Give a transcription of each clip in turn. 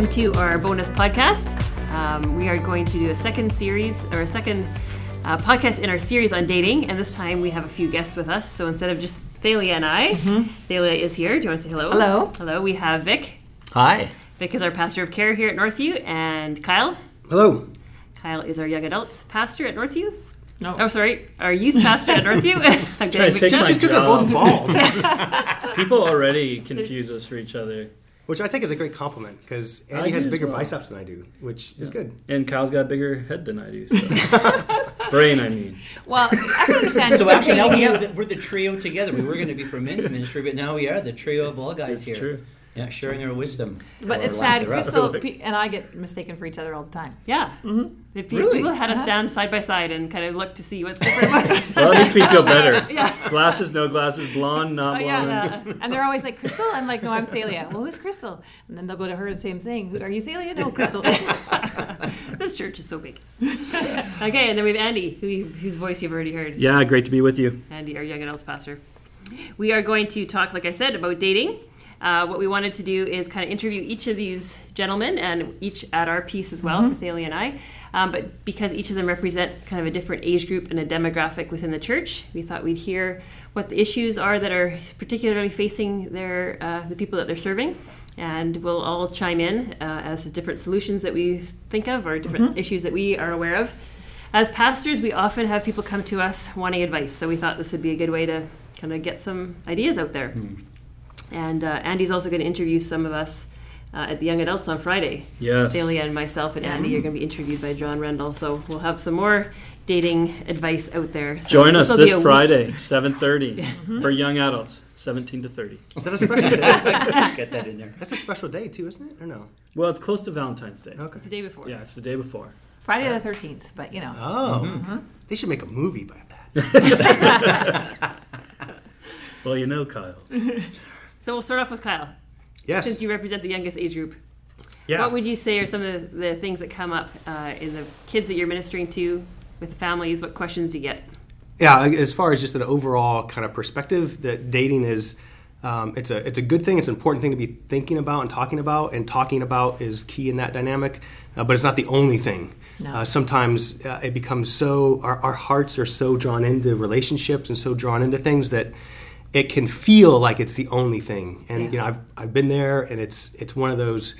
welcome to our bonus podcast. Um, we are going to do a second series or a second uh, podcast in our series on dating, and this time we have a few guests with us. So instead of just Thalia and I, Thalia is here. Do you want to say hello? Hello. Hello. We have Vic. Hi. Vic is our pastor of care here at Northview, and Kyle. Hello. Kyle is our young adults pastor at Northview. No. Oh, sorry, our youth pastor at Northview. I'm Trying to take mixed my up. Just because they're both job. People already confuse us for each other. Which I take as a great compliment because Andy has bigger well. biceps than I do, which is good. And Kyle's got a bigger head than I do. So. Brain, I mean. Well, I can understand. So actually, now we have the, we're the trio together. We were going to be for men's ministry, but now we are the trio of all guys It's here. true. Yeah, sharing our wisdom. but it's sad. Crystal pe- and I get mistaken for each other all the time. Yeah. If pe- Really? People had us Uh-huh. stand side by side and kind of look to see what's different. Well, it makes me feel better. Yeah. Glasses, no glasses, blonde, not Oh, blonde. yeah. And they're always like, Crystal? I'm like, no, I'm Thalia. Well, who's Crystal? And then they'll go to her the same thing. Are you Thalia? No, Crystal. this church is so big. okay, and then we have Andy, who, whose voice you've already heard. Yeah, great to be with you. Andy, our young adults pastor. We are going to talk, like I said, about dating. Uh, what we wanted to do is kind of interview each of these gentlemen and each at our piece as well for Thalia and I. Um, but because each of them represent kind of a different age group and a demographic within the church, we thought we'd hear what the issues are that are particularly facing their uh, the people that they're serving, and we'll all chime in uh, as to different solutions that we think of or different issues that we are aware of. As pastors, we often have people come to us wanting advice, so we thought this would be a good way to kind of get some ideas out there. And uh, Andy's also going to interview some of us uh, at the Young Adults on Friday. Yes. Thalia and myself and Andy are going to be interviewed by John Rendell, so we'll have some more dating advice out there. So Join us this'll be this a Friday, 7.30, for young adults, 17 to 30. Is that a special day? Get that in there. That's a special day too, isn't it? Or no? Well, it's close to Valentine's Day. Okay. The day before. Yeah, it's the day before. Friday the 13th, but you know. Oh, they should make a movie about that. Well, you know, Kyle. So we'll start off with Kyle, Yes. since you represent the youngest age group. yeah. What would you say are some of the things that come up uh, in the kids that you're ministering to, with families? What questions do you get? yeah. As far as just an overall kind of perspective, that dating is. Um, it's a it's a good thing. It's an important thing to be thinking about and talking about, and talking about is key in that dynamic. Uh, but it's not the only thing. No. Uh, sometimes uh, it becomes so our, our hearts are so drawn into relationships and so drawn into things that it can feel like it's the only thing. And Yeah. you know, I've I've been there, and it's it's one of those.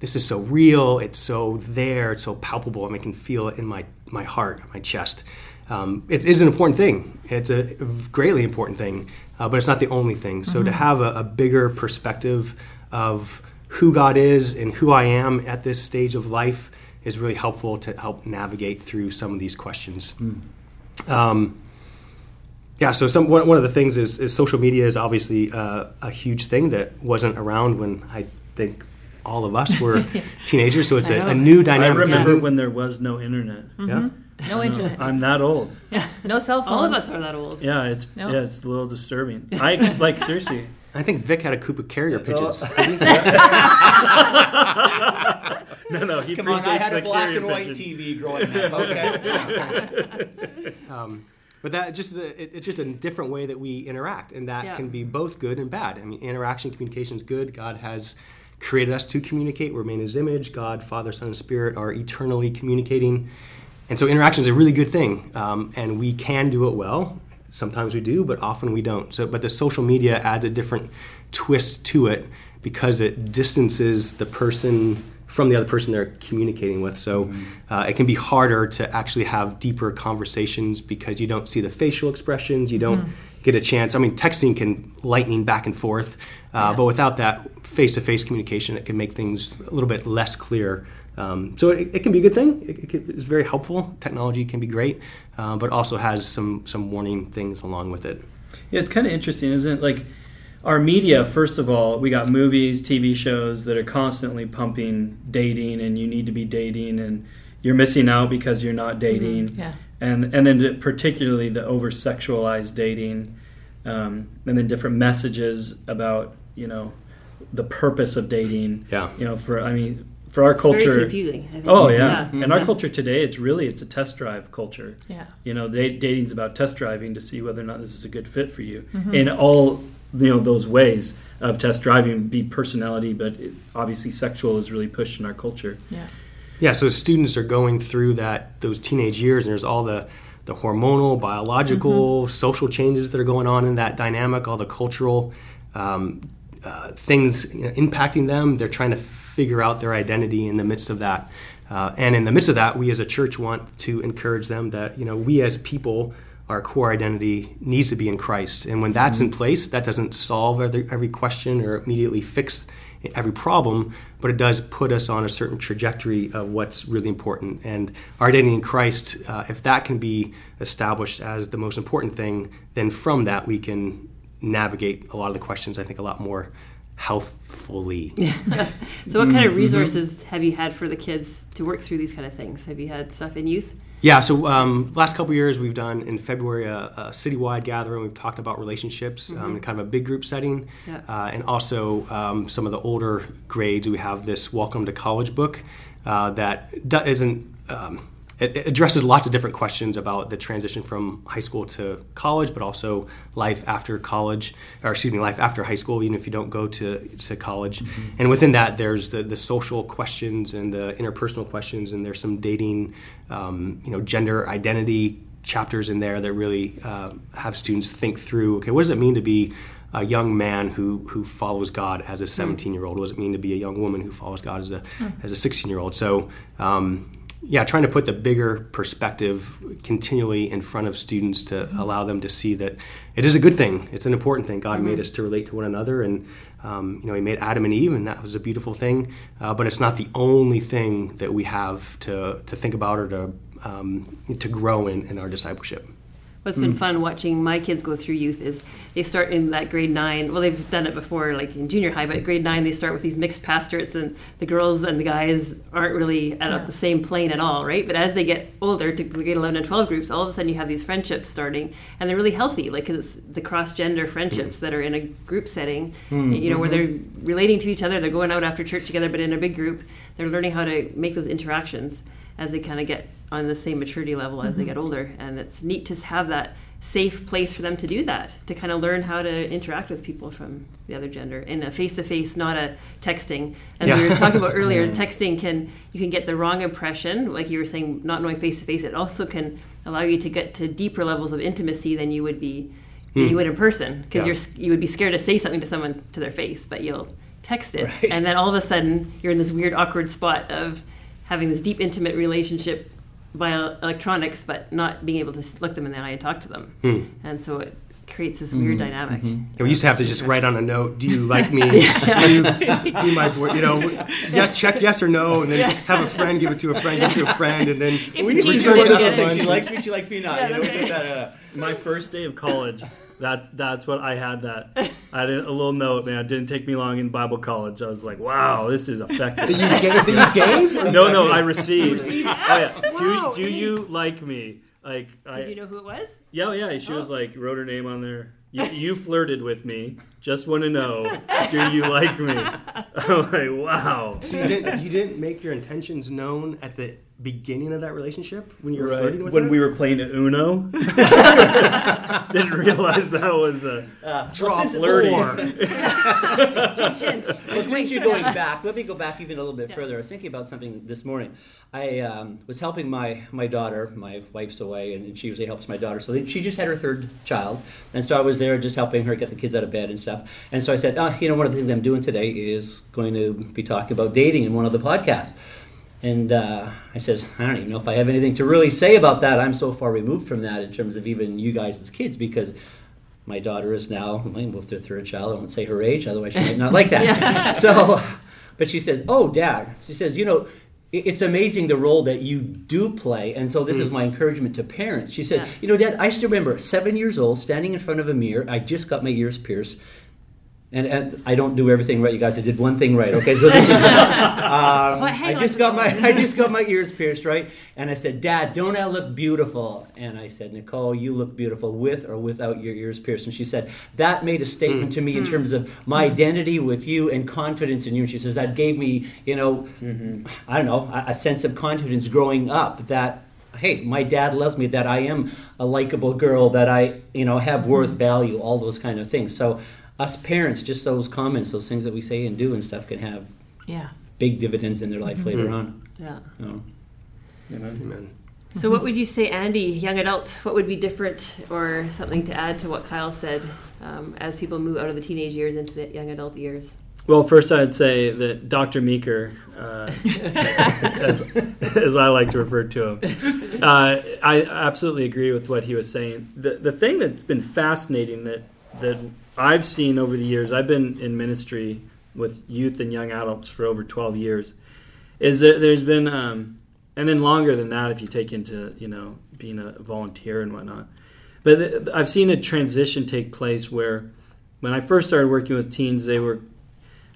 This is so real. It's so there. It's so palpable. I, mean, I can feel it in my my heart, my chest. Um, it is an important thing. It's a greatly important thing, uh, but it's not the only thing. So to have a, a bigger perspective of who God is and who I am at this stage of life is really helpful to help navigate through some of these questions. Um, yeah, so some one, one of the things is, is social media is obviously uh, a huge thing that wasn't around when I think all of us were teenagers. So it's I a, know. a new dynamic. I dynamic. remember when there was no internet. Yeah. No internet. I'm that old. Yeah. No cell phones. All of us are that old. Yeah, it's No. yeah, it's a little disturbing. I like seriously. I think Vic had a coop of carrier pigeons. No, no, he Come on, I had a black and white pigeon. TV growing up. Okay. Um, but that just the, it, it's just a different way that we interact, and that Yeah. can be both good and bad. I mean, interaction, communication is good. God has created us to communicate. We're made in His image. God, Father, Son, and Spirit are eternally communicating, and so interaction is a really good thing. Um, and we can do it well. Sometimes we do, but often we don't. So, but the social media adds a different twist to it because it distances the person from the other person they're communicating with. So uh, it can be harder to actually have deeper conversations because you don't see the facial expressions. You don't get a chance. I mean, texting can lightning back and forth, uh, Yeah. but without that face-to-face communication, it can make things a little bit less clear. Um, so it, it can be a good thing. It, it it's very helpful. Technology can be great, uh, but also has some some warning things along with it. Yeah, it's kind of interesting, isn't it? Like our media, first of all, we got movies, TV shows that are constantly pumping dating, and you need to be dating, and you're missing out because you're not mm-hmm. dating, Yeah. and and then particularly the over sexualized dating, um, and then different messages about you know the purpose of dating. Yeah. You know, for I mean, for our It's culture, very confusing. I think. Oh yeah, Yeah. in mm-hmm. our culture today, it's really it's a test drive culture. Yeah. You know, da- dating's about test driving to see whether or not this is a good fit for you mm-hmm. in all you know those ways of test driving be personality, but it, obviously sexual is really pushed in our culture. Yeah. Yeah, so students are going through that those teenage years, and there's all the the hormonal, biological, social changes that are going on in that dynamic, all the cultural um, uh, things you know, impacting them. They're trying to figure out their identity in the midst of that, uh, and in the midst of that, we as a church want to encourage them that you know we as people. Our core identity needs to be in Christ, and when that's in place, that doesn't solve every, every question or immediately fix every problem, but it does put us on a certain trajectory of what's really important. And our identity in Christ, uh, if that can be established as the most important thing, then from that we can navigate a lot of the questions, I think, a lot more healthfully. So, what kind of resources have you had for the kids to work through these kind of things? Have you had stuff in youth? Yeah, so um, last couple years we've done in February a, a citywide gathering. We've talked about relationships um, in kind of a big group setting, Yeah. uh, and also um, some of the older grades. We have this Welcome to College book uh, that isn't. Um, it, it addresses lots of different questions about the transition from high school to college, but also life after college, or excuse me, life after high school, even if you don't go to, to college. And within that, there's the, the social questions and the interpersonal questions, and there's some dating, um, you know, gender identity chapters in there that really uh, have students think through okay, what does it mean to be a young man who, who follows God as a 17 year old? What does it mean to be a young woman who follows God as a, as a 16 year old? So, um, yeah, trying to put the bigger perspective continually in front of students to allow them to see that it is a good thing. It's an important thing. God made us to relate to one another, and um, you know, He made Adam and Eve, and that was a beautiful thing. Uh, but it's not the only thing that we have to to think about or to um, to grow in in our discipleship. What's been mm. fun watching my kids go through youth is they start in that grade nine. Well, they've done it before, like in junior high, but at grade nine they start with these mixed pastorates, and the girls and the guys aren't really at the same plane at all, right? But as they get older, to grade eleven and twelve groups, all of a sudden you have these friendships starting, and they're really healthy, like because it's the cross gender friendships mm. that are in a group setting, mm, you know, where mm-hmm. they're relating to each other, they're going out after church together, but in a big group, they're learning how to make those interactions as they kind of get on the same maturity level as they mm-hmm. get older. And it's neat to have that safe place for them to do that, to kind of learn how to interact with people from the other gender in a face to face, not a texting. As we were talking about earlier, texting can you can get the wrong impression, like you were saying, not knowing face to face. It also can allow you to get to deeper levels of intimacy than you would be than you hmm. would in person because Yeah. you're you would be scared to say something to someone to their face, but you'll text it, Right. and then all of a sudden you're in this weird awkward spot of having this deep intimate relationship via electronics, but not being able to s- look them in the eye and talk to them, hmm. and so it creates this weird mm-hmm. dynamic. Mm-hmm. Yeah, we used to have to just write on a note, "Do you like me? Do you be my boy?" You know, yes, check yes or no, and then have a friend give it to a friend, give it to a friend, and then We need to return work it up against. She likes me. She likes me not. Yeah, you know, that's we right. that, uh, My first day of college, that that's what I had. That I had a little note, man. It didn't take me long in Bible college. I was like, wow, this is effective. You gave, that you gave? no, no, I received. Oh yeah. Do do you like me? Like I, Did you know who it was? Yeah, yeah. She was oh. like, wrote her name on there. You, you flirted with me. Just want to know, do you like me? I'm like, wow. So you didn't, you didn't make your intentions known at the beginning of that relationship when you were flirting with When her? we were playing Uno, didn't realize that was a draw since- flirty. Hint. Well, since you're going back, let me go back even a little bit further. I was thinking about something this morning. I um, was helping my, my daughter. My wife's away, and she usually helps my daughter. So she just had her third child, and so I was there just helping her get the kids out of bed and stuff. And so I said, oh, you know, one of the things I'm doing today is going to be talking about dating in one of the podcasts. And uh, I says, I don't even know if I have anything to really say about that. I'm so far removed from that in terms of even you guys as kids because my daughter is now well, with their third child. I won't say her age, otherwise she might not like that. so, but she says, "Oh, Dad," she says, "You know." It- It's amazing the role that you do play, and so this is mm. my encouragement to parents. She said, Yeah. "You know, Dad, I still remember seven years old, standing in front of a mirror. I just got my ears pierced, and, and I don't do everything right, you guys. I did one thing right. Okay, so this is. Um, Well, I just got my. I just got my ears pierced, right? And I said, Dad, don't I look beautiful? And I said, Nicole, you look beautiful with or without your ears pierced. And she said, that made a statement hmm. to me in terms of my identity with you and confidence in you. And she says, that gave me, you know, I don't know, a, a sense of confidence growing up that. Hey, my dad loves me. That I am a likable girl. That I, you know, have worth, value, all those kind of things. So, us parents, just those comments, those things that we say and do and stuff, can have Yeah. big dividends in their life later Mhm. on. Yeah. You know. Amen. Amen. So, what would you say, Andy, young adults? What would be different or something to add to what Kyle said um, as people move out of the teenage years into the young adult years? Well, first I'd say that Dr. Meeker, uh, as, as I like to refer to him, uh, I absolutely agree with what he was saying. The, the thing that's been fascinating that, that I've seen over the years, I've been in ministry with youth and young adults for over 12 years, is that there's been, um, and then longer than that if you take into, you know, being a volunteer and whatnot. But I've seen a transition take place where when I first started working with teens, they were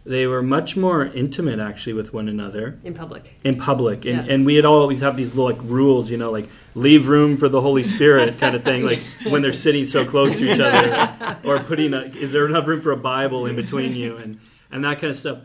they were much more intimate actually with one another In public. in public and, Yeah. and we had always have these little like rules you know like leave room for the holy spirit kind of thing like when they're sitting so close to each other or putting a is there enough room for a bible in between you and and that kind of stuff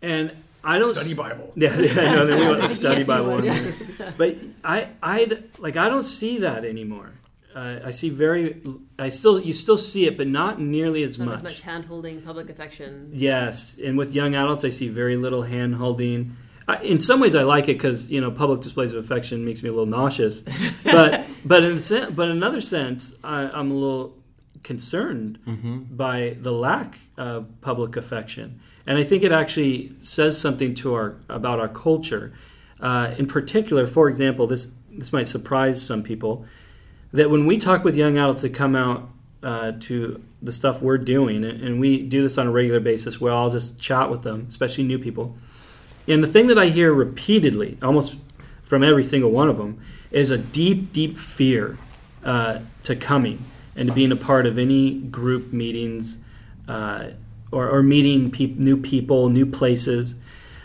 and i don't Study Bible. yeah, yeah I know. Then we want the Yes, study you Bible, would. in there. but I, I like I don't see that anymore. Uh, I see very, I still, you still see it, but not nearly as Not much. as much hand holding, public affection. Yes, and with young adults, I see very little hand holding. In some ways, I like it because you know public displays of affection makes me a little nauseous. But but in a sen- but in another sense, I, I'm a little concerned by the lack of public affection, and I think it actually says something to our about our culture. Uh, in particular, for example, this this might surprise some people that when we talk with young adults that come out uh, to the stuff we're doing, and we do this on a regular basis, where I'll just chat with them, especially new people. And the thing that I hear repeatedly, almost from every single one of them, is a deep, deep fear uh, to coming and to being a part of any group meetings uh, or, or meeting peop new people, new places.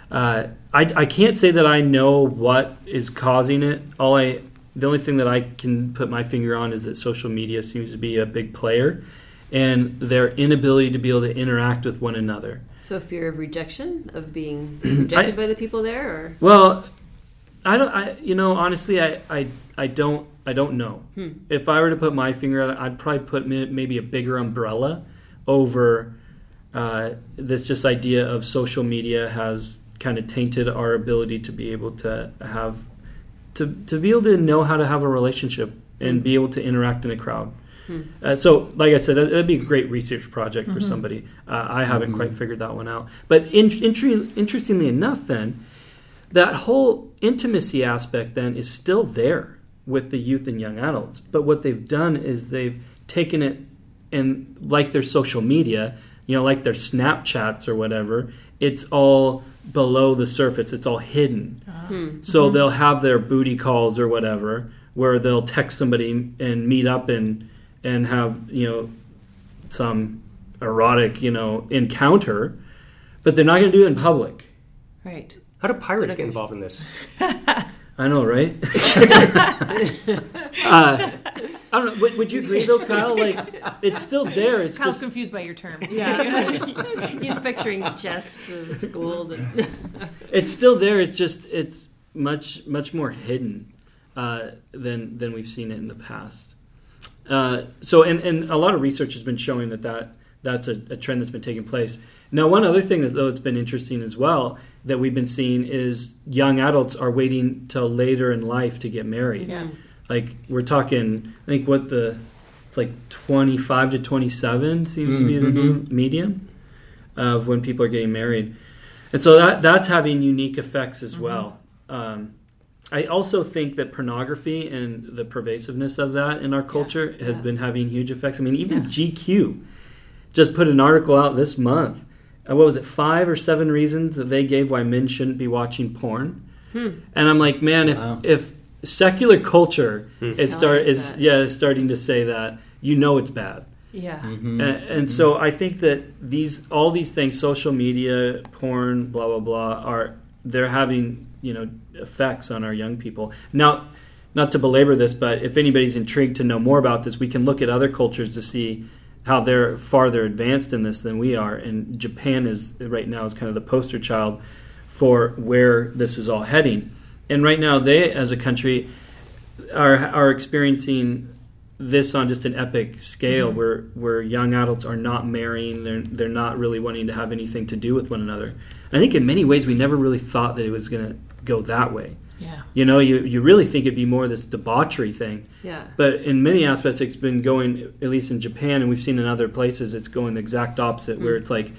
Uh, I, I can't say that I know what is causing it. All I, the only thing that I can put my finger on is that social media seems to be a big player, and their inability to be able to interact with one another. So, a fear of rejection, of being rejected by the people there, or Well, I don't. I you know honestly, I I, I don't I don't know. Hmm. If I were to put my finger on it, I'd probably put maybe a bigger umbrella over uh, this just idea of social media has kind of tainted our ability to be able to have to to be able to know how to have a relationship and Hmm. be able to interact in a crowd. Hmm. Uh, so, like I said, that, that'd be a great research project for somebody. Uh, I haven't quite figured that one out. But in, intri- interestingly enough, then that whole intimacy aspect then is still there with the youth and young adults. But what they've done is they've taken it and like their social media, you know, like their Snapchats or whatever, it's all below the surface. It's all hidden. Hmm. So they'll have their booty calls or whatever, where they'll text somebody and meet up and and have you know some erotic you know encounter, but they're not going to do it in public. right? How do pirates get involved in this? I know, right? uh, I don't know. Would, would you agree though, Kyle? Like, it's still there. It's Kyle's just confused by your term. Yeah, he's picturing chests of gold. And it's still there. It's just it's much much more hidden uh, than than we've seen it in the past. Uh, so, and, and a lot of research has been showing that, that that's a, a trend that's been taking place. Now, one other thing that though it's been interesting as well that we've been seeing is young adults are waiting till later in life to get married. yeah, Like we're talking, I think what the it's like twenty five to twenty seven seems to be the new medium of when people are getting married, and so that that's having unique effects as well. Um, I also think that pornography and the pervasiveness of that in our culture has yeah. been having huge effects. I mean, even GQ just put an article out this month. Uh, what was it? Five or seven reasons that they gave why men shouldn't be watching porn. Hmm. And I'm like, man, if Wow. if secular culture is start is that. yeah is starting to say that, you know it's bad. Yeah. Mm-hmm. And, and so I think that these all these things, social media, porn, blah blah blah, are they're having you know effects on our young people. Now, not to belabor this, but if anybody's intrigued to know more about this, we can look at other cultures to see how they're farther advanced in this than we are. And Japan is right now is kind of the poster child for where this is all heading. And right now, they as a country are are experiencing this on just an epic scale mm-hmm. where where young adults are not marrying they're they're not really wanting to have anything to do with one another. And i think in many ways we never really thought that it was going to go that way. Yeah. you know you, you really think it'd be more this debauchery thing. Yeah. but in many aspects it's been going at least in japan and we've seen in other places it's going the exact opposite where mm. it's like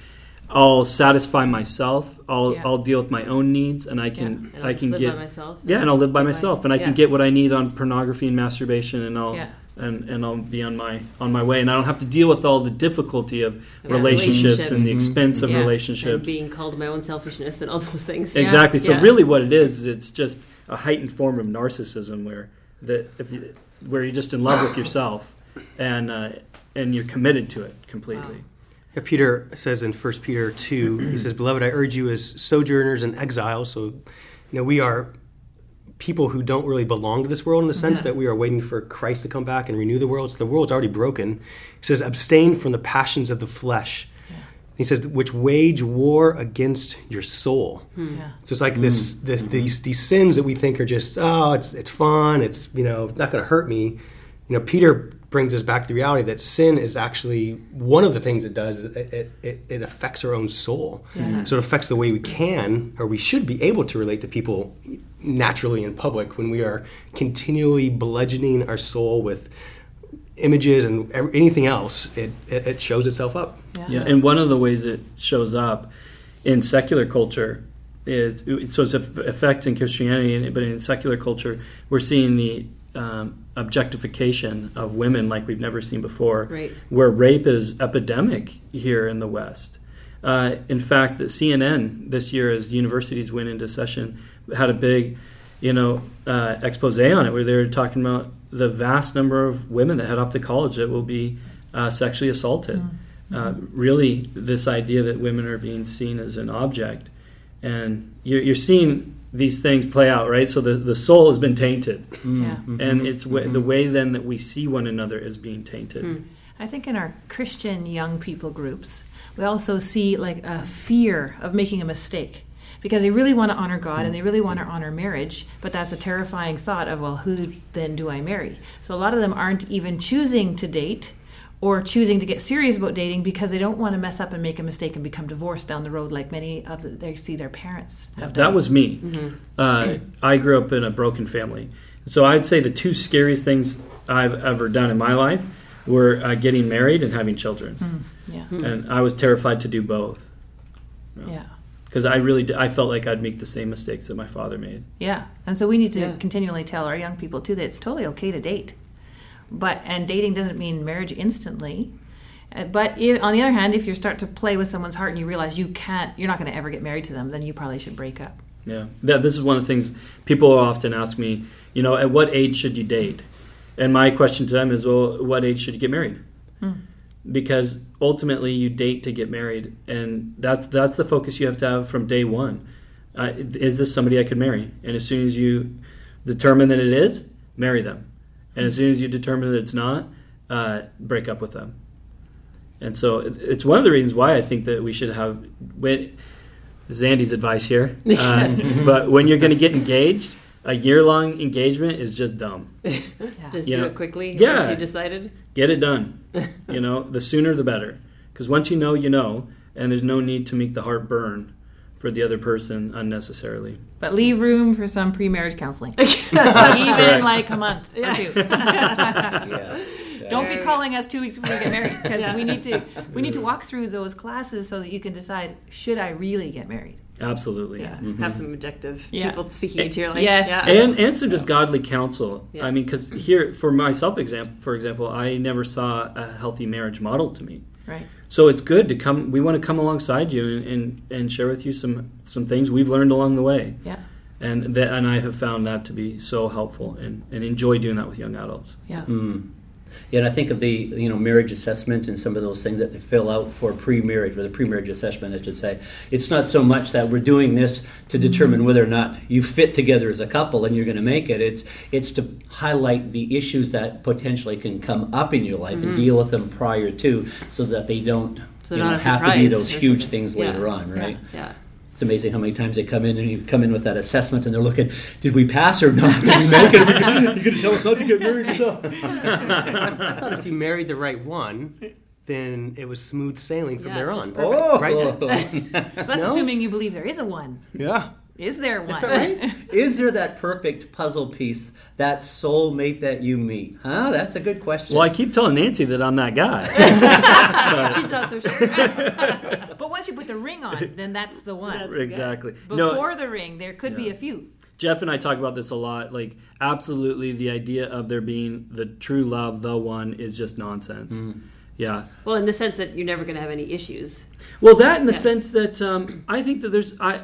i'll satisfy myself i'll Yeah. i'll deal with my own needs and i can And I'll i can live get by myself. yeah, and I'll live by myself, and I can yeah. get what I need on pornography and masturbation, and I'll Yeah. and, and I'll be on my on my way, and I don't have to deal with all the difficulty of Yeah, relationships relationship. and the expense of Yeah, And relationships. being called my own selfishness and all those things. exactly. So Yeah. really, what it is, it's just a heightened form of narcissism, where that if you, where you're just in love with yourself, and uh, and you're committed to it completely. Yeah, Peter says in 1 Peter 2, he says, Beloved, I urge you as sojourners and exiles. So, you know, we are people who don't really belong to this world in the sense Yeah. that we are waiting for Christ to come back and renew the world. So the world's already broken. He says, Abstain from the passions of the flesh. He says, which wage war against your soul. Hmm. Yeah. So it's like this, hmm. this hmm. these these sins that we think are just oh it's it's fun it's you know not going to hurt me. You know Peter brings us back to the reality that sin is actually one of the things it does. It it, it, it affects our own soul. yeah. So it affects the way we can or we should be able to relate to people naturally in public when we are continually bludgeoning our soul with images and anything else. It it, it shows itself up. Yeah, and one of the ways it shows up in secular culture is so it's a effect in Christianity, but in secular culture, we're seeing the um, objectification of women like we've never seen before. Right. Where rape is epidemic here in the West. Uh, in fact, the CNN this year, as universities went into session, had a big, you know, uh, expose on it where they were talking about the vast number of women that head off to college that will be uh, sexually assaulted. Uh, really, this idea that women are being seen as an object, and you're, you're seeing these things play out, right? So the, the soul has been tainted, mm-hmm. Yeah. Mm-hmm. and it's w- the mm-hmm. way then that we see one another is being tainted. Mm. I think in our Christian young people groups, we also see like a fear of making a mistake because they really want to honor God and they really want to honor marriage, but that's a terrifying thought of, well, who then do I marry? So a lot of them aren't even choosing to date or choosing to get serious about dating because they don't want to mess up and make a mistake and become divorced down the road like many of the, they see their parents have done. That was me. Uh, I grew up in a broken family. So I'd say the two scariest things I've ever done in my life were uh, getting married and having children. yeah. And I was terrified to do both Yeah. because I really did, I felt like I'd make the same mistakes that my father made. Yeah, and so we need to Yeah. continually tell our young people too that it's totally okay to date, but and dating doesn't mean marriage instantly. Uh, But if, on the other hand, if you start to play with someone's heart and you realize you can't, you're not going to ever get married to them, then you probably should break up. Yeah, that, this is one of the things people often ask me. You know, at what age should you date? And my question to them is, well, what age should you get married? Because ultimately, you date to get married, and that's that's the focus you have to have from day one. Uh, is this somebody I could marry? And as soon as you determine that it is, marry them. And as soon as you determine that it's not, uh, break up with them. And so it's one of the reasons why I think that we should have. When, this is Andy's advice here. Uh, but when you're going to get engaged, a year long engagement is just dumb. Yeah. Just You do know, it quickly yeah. once you decided. Get it done. you know, the sooner the better. Because once you know, you know, and there's no need to make the heart burn for the other person unnecessarily. But leave room for some pre-marriage counseling, even correct. like a month or two. Yeah. Don't be calling us two weeks before we get married because we need to we need to walk through those classes so that you can decide should I really get married. Absolutely. Yeah. Mm-hmm. Have some objective Yeah. people speaking into your life. Yes. Yeah. and and some just godly counsel. Yeah. I mean, because here, for myself, example, for example, I never saw a healthy marriage model to me. Right. So it's good to come. We want to come alongside you and, and, and share with you some some things we've learned along the way, Yeah. and that and I have found that to be so helpful and, and enjoy doing that with young adults. Yeah. Mm. Yeah, and I think of the you know marriage assessment and some of those things that they fill out for pre-marriage or the pre-marriage assessment, I should say. It's not so much that we're doing this to determine whether or not you fit together as a couple and you're going to make it. It's it's to highlight the issues that potentially can come up in your life and deal with them prior to, so that they don't So you know, have to be those huge things Yeah. later on, right? Yeah. It's amazing how many times they come in and you come in with that assessment and they're looking, did we pass or not? Did we make it? Are you going to tell us not to get married? or so? I thought if you married the right one, then it was smooth sailing from Yeah, there on. just Oh, Right? So that's No? assuming you believe there is a one. Yeah. Is there one? Is right? Is there that perfect puzzle piece, that soulmate that you meet? Huh? That's a good question. Well, I keep telling Nancy that I'm that guy. She's not so sure. But once you put the ring on, then that's the one. That's- exactly. Before No, the ring, there could be a few. Jeff and I talk about this a lot. Like, absolutely, the idea of there being the true love, the one, is just nonsense. Yeah. well, in the sense that you're never going to have any issues. Well, that in the Yeah. sense that um, I think that there's I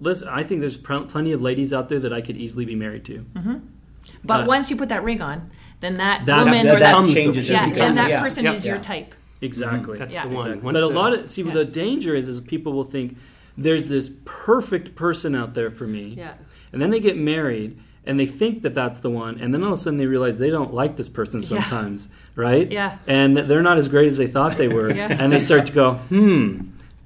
listen. I think there's pl- plenty of ladies out there that I could easily be married to. But Uh, once you put that ring on, then that, That- woman that- or that that, changes. yeah, it and that becomes- yeah. person Yep. is your Yeah. type. Exactly. That's Yeah. the one. Exactly. But a lot of see Yeah. the danger is is people will think there's this perfect person out there for me, Yeah. and then they get married and they think that that's the one, and then all of a sudden they realize they don't like this person Yeah. sometimes, right? Yeah. And they're not as great as they thought they were, Yeah. and they start to go, hmm,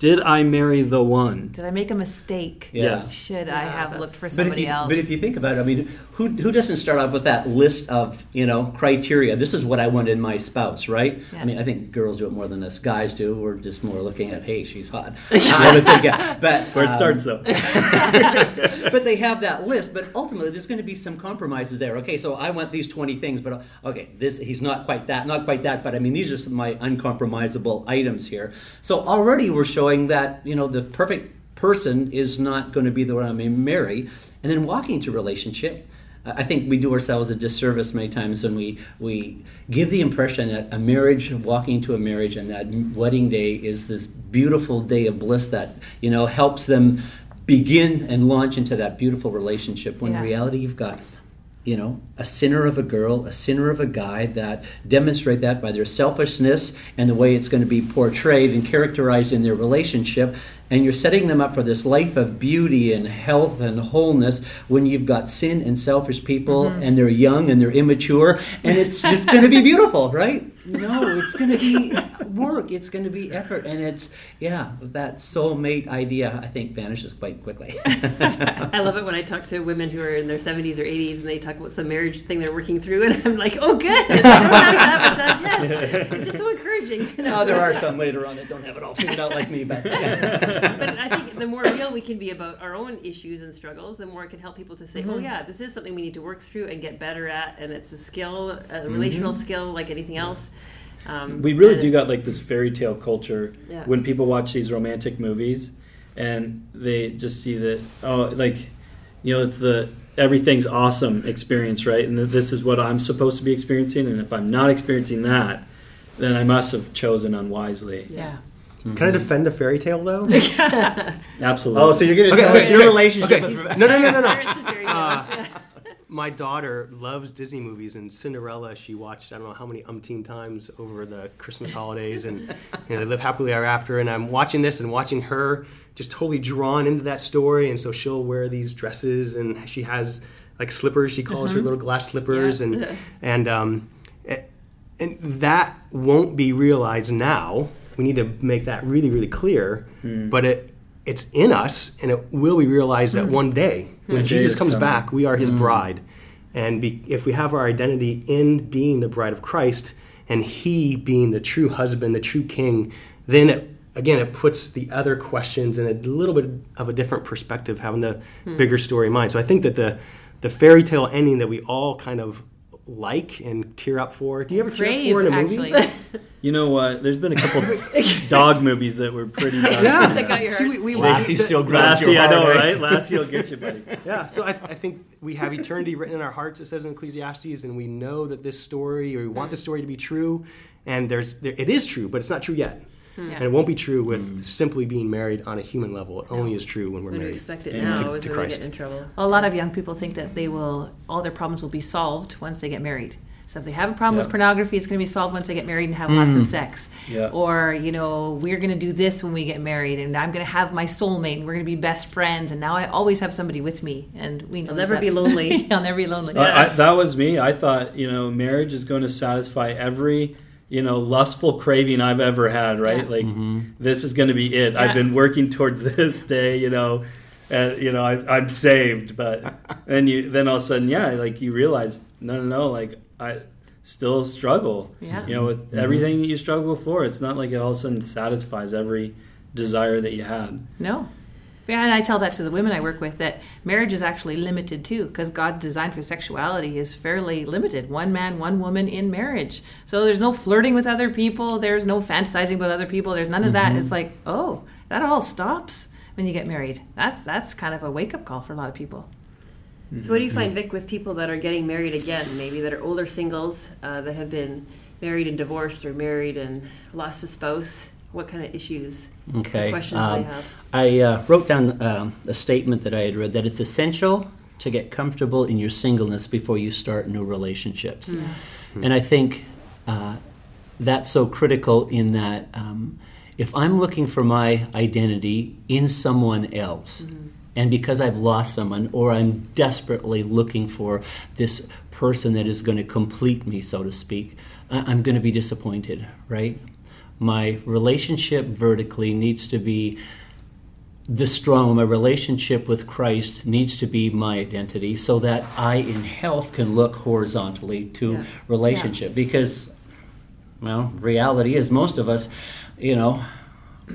did I marry the one? Did I make a mistake? Yes. Should I have looked for But somebody you, else? but if you think about it, I mean, who, who doesn't start off with that list of you know criteria? This is what I want in my spouse, right? Yeah. I mean, I think girls do it more than us guys do. We're just more looking at, hey, she's hot. I would think, yeah. But That's where it um, starts, though. but they have that list. But ultimately, there's going to be some compromises there. Okay, so I want these 20 things, but uh, okay, this he's not quite that, not quite that. But I mean, these are some of my uncompromisable items here. So already we're showing that you know the perfect person is not going to be the one I'm going marry, and then walking into relationship. I think we do ourselves a disservice many times when we, we give the impression that a marriage, walking into a marriage, and that wedding day is this beautiful day of bliss that you know helps them begin and launch into that beautiful relationship. When Yeah. in reality, you've got you know a sinner of a girl, a sinner of a guy that demonstrate that by their selfishness and the way it's going to be portrayed and characterized in their relationship. And you're setting them up for this life of beauty and health and wholeness when you've got sin and selfish people mm-hmm. and they're young and they're immature and it's just going to be beautiful, right? No, it's going to be work. It's going to be effort. And it's, yeah, that soulmate idea, I think, vanishes quite quickly. I love it when I talk to women who are in their 70s or 80s and they talk about some marriage thing they're working through, and I'm like, oh, good. I don't have it done yet. It's just so encouraging to know. now, there are some later on that don't have it all figured out like me, but. but I think the more real we can be about our own issues and struggles, the more it can help people to say, "Oh mm-hmm. yeah, this is something we need to work through and get better at, and it's a skill, a mm-hmm. relational skill like anything else." Um, we really do it's- got like this fairy tale culture Yeah. when people watch these romantic movies and they just see that oh like you know it's the everything's awesome experience right and this is what i'm supposed to be experiencing and if i'm not experiencing that then i must have chosen unwisely yeah. Can I defend a fairy tale though? absolutely Oh, so you're going to Okay, tell okay, your relationship okay. with No, no, no, no, no. Pirates My daughter loves Disney movies, and Cinderella she watched I don't know how many umpteen times over the Christmas holidays, and you know they live happily ever after. And I'm watching this and watching her just totally drawn into that story, and so she'll wear these dresses, and she has like slippers. She calls her little glass slippers, Yeah. and and um, eh, and that won't be realized now. We need to make that really, really clear. But it it's in us, and it will be realized that one day when Jesus comes coming. back, we are His bride, and be, if we have our identity in being the bride of Christ, and He being the true husband, the true King, then it, again it puts the other questions in a little bit of a different perspective, having the bigger story in mind. So I think that the the fairy tale ending that we all kind of like and tear up for. Do you ever tear up for in a movie? actually. you know what there's been a couple dog movies that were pretty dusty. That got your See, we, we, Lassie the- still grabs Lassie, your I know, right? Lassie will get you, buddy. Yeah, so I, I think we have eternity written in our hearts. It says in Ecclesiastes, and we know that this story, or we want this story to be true, and there's there, it is true, but it's not true yet, hmm. Yeah. and it won't be true with hmm. simply being married on a human level. It only is true when we're when we married. expect it And now to- is to Christ. get in trouble. A lot of young people think that they will all their problems will be solved once they get married. So if they have a problem with pornography, it's going to be solved once they get married and have lots of sex. Yeah. Or you know, we're going to do this when we get married, and I'm going to have my soulmate, and we're going to be best friends, and now I always have somebody with me, and we know I'll never be lonely. I'll never be lonely. I, I, that was me. I thought, you know, marriage is going to satisfy every you know lustful craving I've ever had. Right, Yeah. like Mm-hmm. this is going to be it. I've been working towards this day. You know, uh, you know I, I'm saved, but then you then all of a sudden, yeah, like you realize, no, no, no, like I still struggle. Yeah. You know, with mm-hmm. everything that you struggle for, it's not like it all of a sudden satisfies every desire that you had. No. Yeah, and I tell that to the women I work with that marriage is actually limited too, because God's design for sexuality is fairly limited. One man, one woman in marriage. So there's no flirting with other people, there's no fantasizing about other people, there's none of that. It's mm-hmm. like, oh, that all stops when you get married. That's that's kind of a wake up call for a lot of people. So, what do you find, Vic, with people that are getting married again? Maybe that are older singles uh, that have been married and divorced, or married and lost a spouse. What kind of issues, Okay. questions um, they have? I uh, wrote down um, a statement that I had read that it's essential to get comfortable in your singleness before you start new relationships. And I think uh, that's so critical in that um, if I'm looking for my identity in someone else, and because I've lost someone, or I'm desperately looking for this person that is going to complete me, so to speak, I'm going to be disappointed, right? My relationship vertically needs to be the strong my relationship with Christ needs to be my identity so that I in health can look horizontally to Yeah. relationship because well reality is most of us you know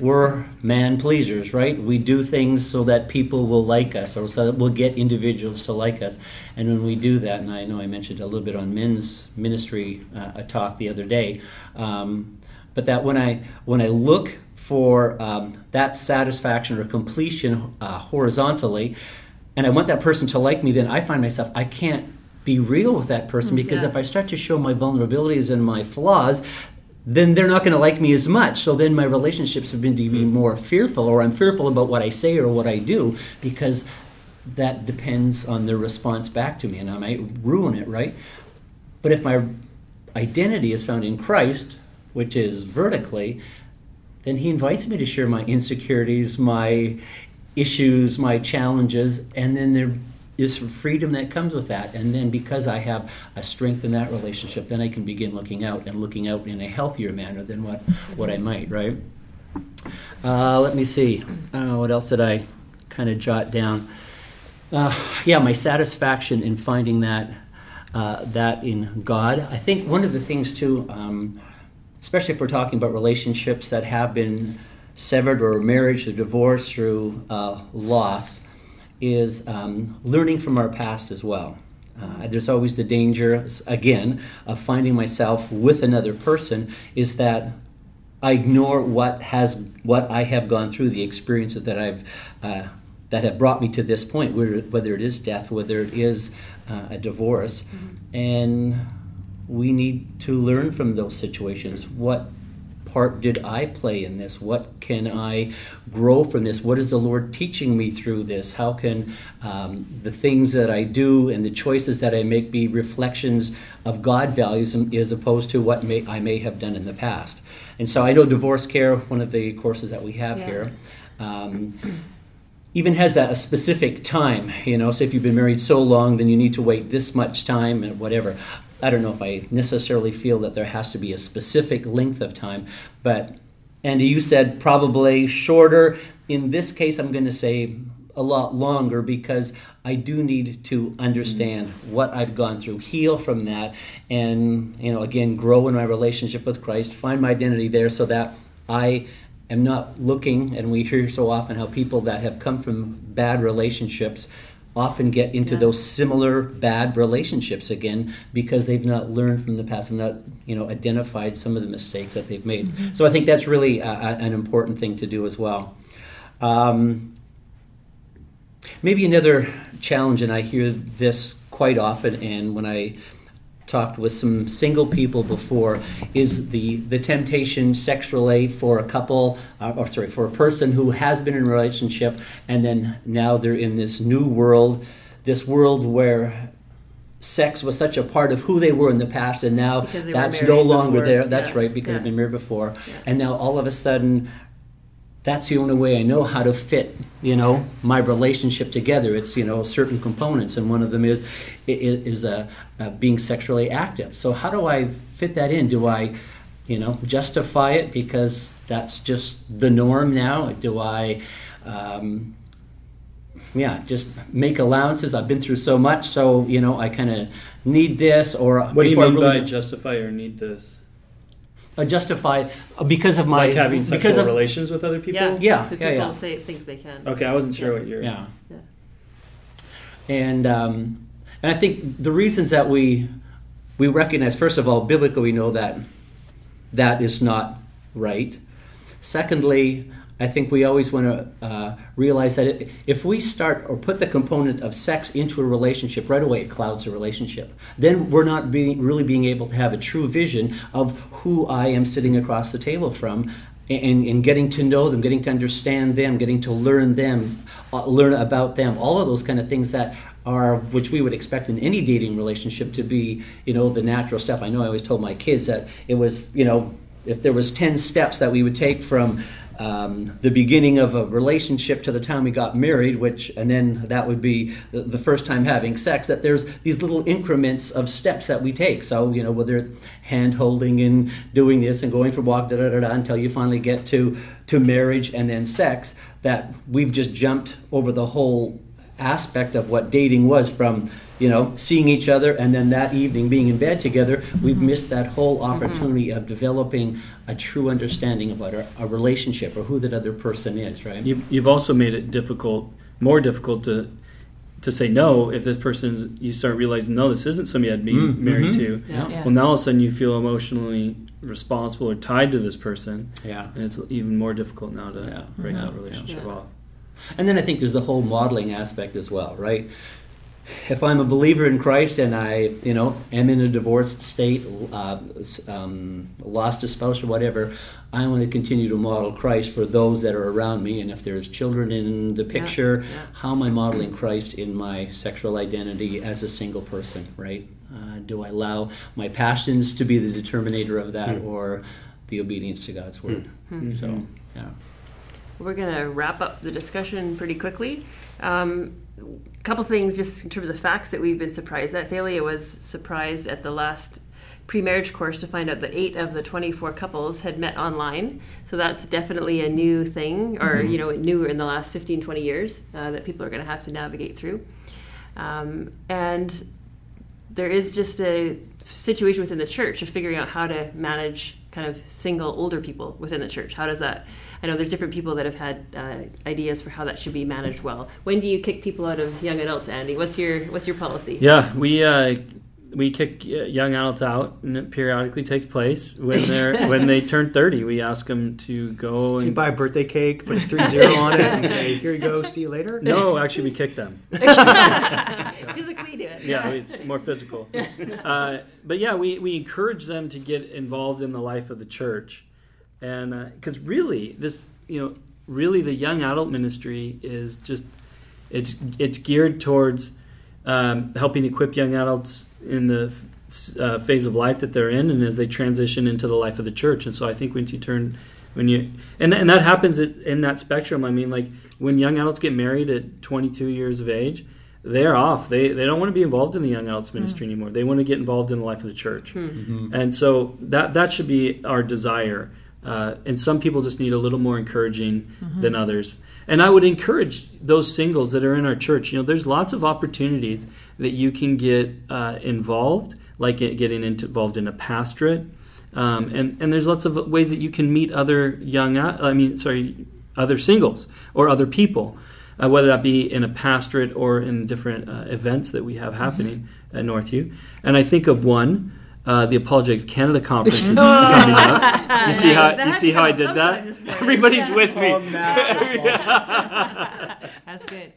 we're man pleasers right we do things so that people will like us or so that we'll get individuals to like us and when we do that and I know I mentioned a little bit on men's ministry uh, a talk the other day um, but that when I when I look for um, that satisfaction or completion uh, horizontally, and I want that person to like me, then I find myself I can't be real with that person because yeah. if I start to show my vulnerabilities and my flaws, then they're not going to like me as much. So then my relationships have been to be hmm. more fearful, or I'm fearful about what I say or what I do because that depends on their response back to me, and I might ruin it, right? But if my identity is found in Christ, which is vertically, then He invites me to share my insecurities, my issues, my challenges, and then there is freedom that comes with that. And then because I have a strength in that relationship, then I can begin looking out and looking out in a healthier manner than what, what I might, right? Uh, let me see. Uh, what else did I kind of jot down? Uh, yeah, my satisfaction in finding that uh, that in God. I think one of the things too, um, especially if we're talking about relationships that have been severed or marriage or divorce through uh, loss, is um, learning from our past as well. Uh, there's always the danger, again, of finding myself with another person. Is that I ignore what has what I have gone through, the experiences that I've uh, that have brought me to this point, whether, whether it is death, whether it is uh, a divorce, and we need to learn from those situations. What part did I play in this? What can I grow from this? What is the Lord teaching me through this? How can um, the things that I do and the choices that I make be reflections of God values as opposed to what may, I may have done in the past? And so I know divorce care, one of the courses that we have Yeah. here. Um, even has that a specific time, you know. So if you've been married so long, then you need to wait this much time and whatever. I don't know if I necessarily feel that there has to be a specific length of time, but Andy, you said probably shorter. In this case, I'm going to say a lot longer because I do need to understand what I've gone through, heal from that, and you know, again, grow in my relationship with Christ, find my identity there, so that I am not looking. And we hear so often how people that have come from bad relationships often get into Yeah. those similar bad relationships again because they've not learned from the past and not you know identified some of the mistakes that they've made. So I think that's really a, a- an important thing to do as well. Um, maybe another challenge, and I hear this quite often, and when I talked with some single people before is the the temptation sexually for a couple uh, or sorry for a person who has been in a relationship and then now they're in this new world this world where sex was such a part of who they were in the past and now Because they were that's no longer before. there that's Yeah. right because Yeah. they've been married before Yeah. and now all of a sudden that's the only way I know how to fit, you know, my relationship together. It's you know certain components, and one of them is is uh, uh, being sexually active. So how do I fit that in? Do I you know, justify it because that's just the norm now? Do I, um, yeah, just make allowances? I've been through so much, so you know, I kind of need this. Or What do you mean really- by justify or need this? Uh, justify uh, because of my Like having because sexual of, relations with other people? Yeah, Yeah, So yeah, people yeah. say think they can. Okay, I wasn't sure what you're. Yeah. Yeah. And um, and I think the reasons that we we recognize, first of all, biblically, we know that that is not right. Secondly, I think we always want to uh, realize that if we start or put the component of sex into a relationship right away, it clouds the relationship. Then we're not being, really being able to have a true vision of who I am sitting across the table from. And, and getting to know them, getting to understand them, getting to learn them, uh, learn about them, all of those kind of things that are which we would expect in any dating relationship to be you know the natural step i know i always told my kids that it was you know if there was 10 steps that we would take from um, the beginning of a relationship to the time we got married which and then that would be the, the first time having sex that there's these little increments of steps that we take. So you know whether it's hand holding and doing this and going for walk da, da, da, da, until you finally get to to marriage and then sex that we've just jumped over the whole aspect of what dating was from you know seeing each other and then that evening being in bed together we've mm-hmm. missed that whole mm-hmm. opportunity of developing a true understanding of what our, a relationship or who that other person is right You've, you've also made it difficult, more difficult to to say no if this person You start realizing no, this isn't somebody I'd be Mm, married to. Yeah. Yeah. Well, now all of a sudden you feel emotionally responsible or tied to this person, yeah and it's even more difficult now to Yeah. break that relationship Yeah. off. And then I think there's the whole modeling aspect as well, right? If I'm a believer in Christ and I, you know, am in a divorced state, uh, um, lost a spouse or whatever, I want to continue to model Christ for those that are around me. And if there's children in the picture, yeah. how am I modeling Christ in my sexual identity as a single person, right? Uh, do I allow my passions to be the determinator of that or the obedience to God's word? So, yeah. We're going to wrap up the discussion pretty quickly. Um, a couple things just in terms of facts that we've been surprised at. Thalia was surprised at the last pre-marriage course to find out that eight of the 24 couples had met online. So that's definitely a new thing, or you know, new in the last 15, 20 years uh, that people are going to have to navigate through. Um, and there is just a situation within the church of figuring out how to manage kind of single older people within the church. How does that? I know there's different people that have had uh, ideas for how that should be managed well. When do you kick people out of young adults, Andy? What's your what's your policy? Yeah, we uh, we kick uh, young adults out, and it periodically takes place when they're when they turn thirty. We ask them to go So you and buy a birthday cake, put a three zero on it, and say, "Here you go. See you later." no, actually, we kick them. Physically do it. Yeah, it's more physical. Uh, but yeah, we we encourage them to get involved in the life of the church, and because really, this you know, really, the young adult ministry is just it's it's geared towards um, helping equip young adults in the uh, phase of life that they're in, and as they transition into the life of the church. And so, I think when you turn when you and and that happens in that spectrum. I mean, like when young adults get married at 22 years of age, they're off. They they don't want to be involved in the young adults ministry anymore. They want to get involved in the life of the church. And so that that should be our desire. Uh, and some people just need a little more encouraging than others. And I would encourage those singles that are in our church. You know, there's lots of opportunities that you can get uh, involved, like getting into, involved in a pastorate. Um, and and there's lots of ways that you can meet other young. I mean, sorry, other singles or other people, uh, whether that be in a pastorate or in different uh, events that we have happening at Northview. And I think of one. Uh, the Apologetics Canada Conference is coming up. You see how you see how I did that? Everybody's with me. That's good.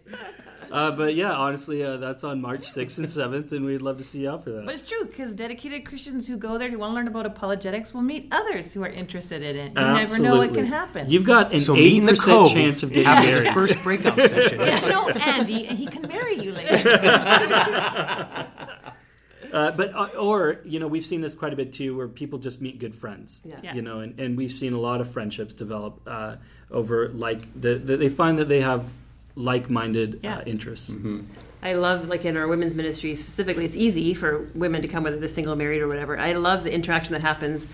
Uh, but yeah, honestly, uh, that's on March 6th and 7th, and we'd love to see you out for that. But it's true because dedicated Christians who go there who want to learn about apologetics will meet others who are interested in it. You never know what can happen. You've got an So meet in the 80% chance of getting after married. the first breakout session. Get to know Andy, and he can marry you later. Uh, but uh, or you know we've seen this quite a bit too, where people just meet good friends. Yeah. Yeah. You know, and, and we've seen a lot of friendships develop uh, over like the, the, they find that they have like-minded Yeah. uh, interests. I love, like in our women's ministry specifically, it's easy for women to come, whether they're single, married, or whatever. I love the interaction that happens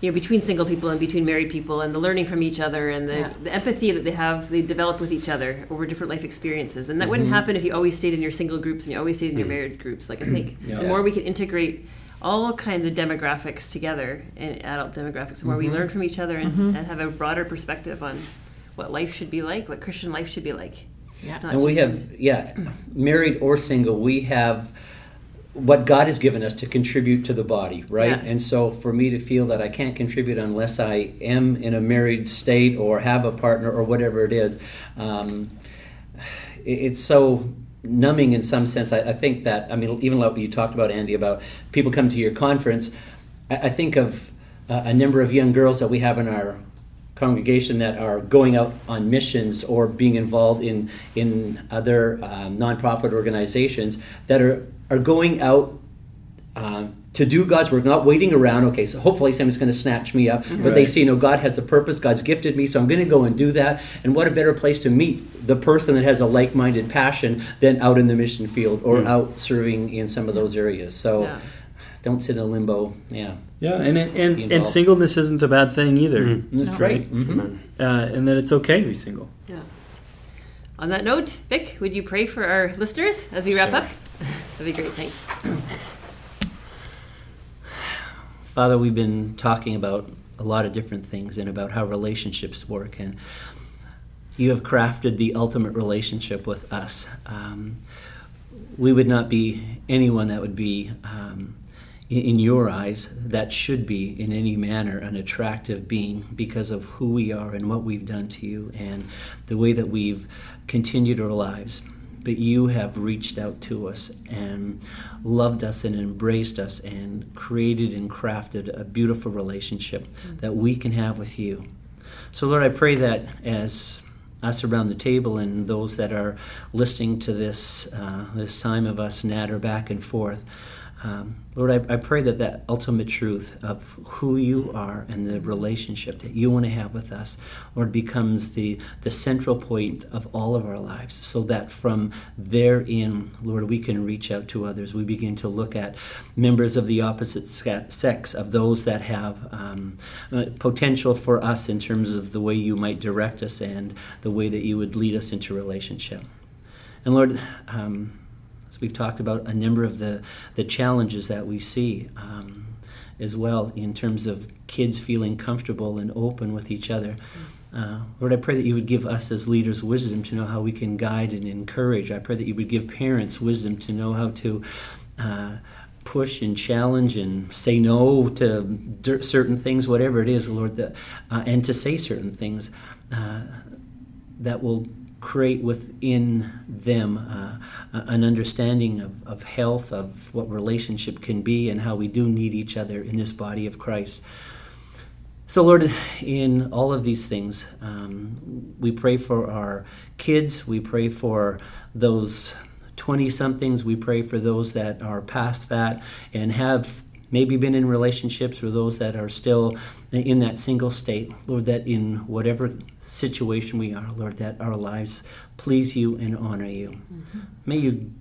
you know between single people and between married people and the learning from each other and the, Yeah. the empathy that they have they develop with each other over different life experiences and that wouldn't Mhm. happen if you always stayed in your single groups and you always stayed in your Mm. married groups like i think Yeah. the more we can integrate all kinds of demographics together in adult demographics the more we learn from each other and, Mhm. and have a broader perspective on what life should be like what christian life should be like Yeah. And we have, yeah, married or single, we have what God has given us to contribute to the body, right? Yeah. And so for me to feel that I can't contribute unless I am in a married state or have a partner or whatever it is, um, it- it's so numbing in some sense. I, I think that, I mean, even like you talked about, Andy, about people come to your conference, I, I think of uh, a number of young girls that we have in our congregation that are going out on missions or being involved in in other um, nonprofit organizations that are are going out um, to do God's work, not waiting around. Okay, so hopefully somebody's going to snatch me up, but they see, you know, God has a purpose. God's gifted me, so I'm going to go and do that. And what a better place to meet the person that has a like-minded passion than out in the mission field or out serving in some of those areas. So. Yeah. Don't sit in limbo. Yeah, Yeah, and it, and, and singleness isn't a bad thing either, Mhm. that's No. right. Mhm. Uh, and that it's okay to be single. Yeah. On that note, Vic, would you pray for our listeners as we wrap Sure. up? That'd be great. Thanks. Father, we've been talking about a lot of different things and about how relationships work, and you have crafted the ultimate relationship with us. Um, we would not be anyone that would be, um, in, in your eyes, that should be in any manner an attractive being because of who we are and what we've done to you and the way that we've continued our lives but you have reached out to us and loved us and embraced us and created and crafted a beautiful relationship that we can have with you. So, Lord, I pray that as us around the table and those that are listening to this uh, this time of us natter back and forth, um, Lord, I, I pray that that ultimate truth of who you are and the relationship that you want to have with us, Lord, becomes the, the central point of all of our lives so that from therein, Lord, we can reach out to others. We begin to look at members of the opposite sex, of those that have um, uh, potential for us in terms of the way you might direct us and the way that you would lead us into relationship. And Lord, um, we've talked about a number of the, the challenges that we see um, as well in terms of kids feeling comfortable and open with each other. Uh, Lord, I pray that you would give us as leaders wisdom to know how we can guide and encourage. I pray that you would give parents wisdom to know how to uh, push and challenge and say no to certain things, whatever it is, Lord, that, uh, and to say certain things uh, that will create within them uh, an understanding of, of health, of what relationship can be, and how we do need each other in this body of Christ. So, Lord, in all of these things, um, we pray for our kids, we pray for those 20 somethings, we pray for those that are past that and have maybe been in relationships or those that are still in that single state. Lord, that in whatever situation we are, Lord, that our lives please you and honor you. May you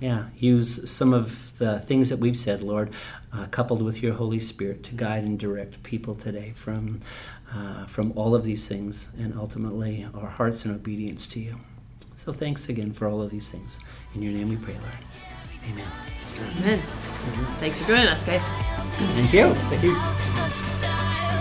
yeah, use some of the things that we've said, Lord, uh, coupled with your Holy Spirit to guide and direct people today from, uh, from all of these things and ultimately our hearts in obedience to you. So thanks again for all of these things. In your name we pray, Lord. Amen. Amen. Thanks for joining us, guys. Thank you. Thank you.